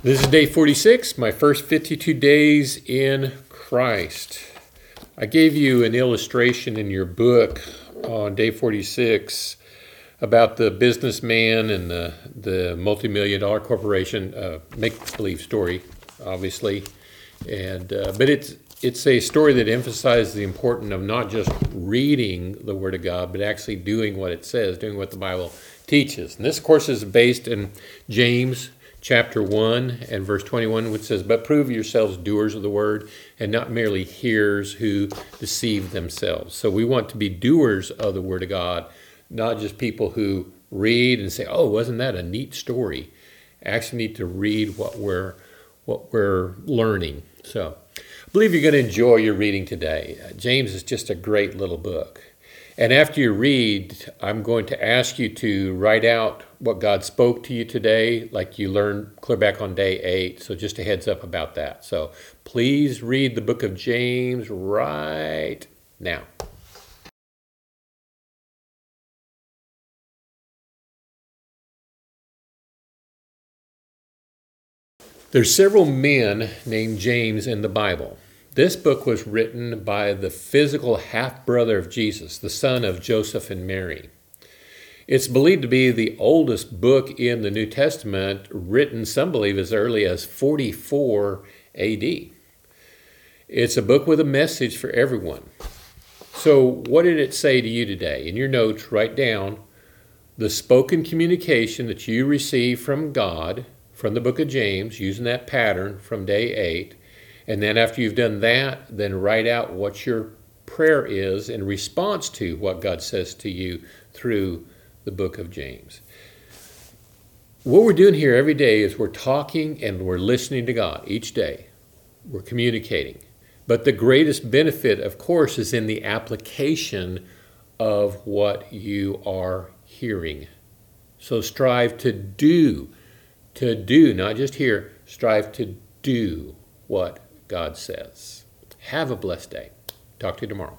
This is day 46, my first 52 days in Christ. I gave you an illustration in your book on day 46 about the businessman and the, the multi-million dollar corporation, uh, make-believe story, obviously. And, uh, but it's, it's a story that emphasizes the importance of not just reading the Word of God, but actually doing what it says, doing what the Bible teaches. And this course is based in James chapter 1 and verse 21, which says, But prove yourselves doers of the word and not merely hearers who deceive themselves. So we want to be doers of the word of God, not just people who read and say, Oh, wasn't that a neat story? Actually need to read what we're what we're learning. So I believe you're going to enjoy your reading today. Uh, James is just a great little book. And after you read, I'm going to ask you to write out what God spoke to you today, like you learned clear back on day eight. So, just a heads up about that. So, please read the book of James right now. There's several men named James in the Bible. This book was written by the physical half brother of Jesus, the son of Joseph and Mary. It's believed to be the oldest book in the New Testament, written, some believe, as early as 44 AD. It's a book with a message for everyone. So, what did it say to you today? In your notes, write down the spoken communication that you received from God from the book of James, using that pattern from day 8 and then after you've done that, then write out what your prayer is in response to what God says to you through the book of James. What we're doing here every day is we're talking and we're listening to God each day. We're communicating. But the greatest benefit, of course, is in the application of what you are hearing. So strive to do, to do, not just hear, strive to do what God says. Have a blessed day. Talk to you tomorrow.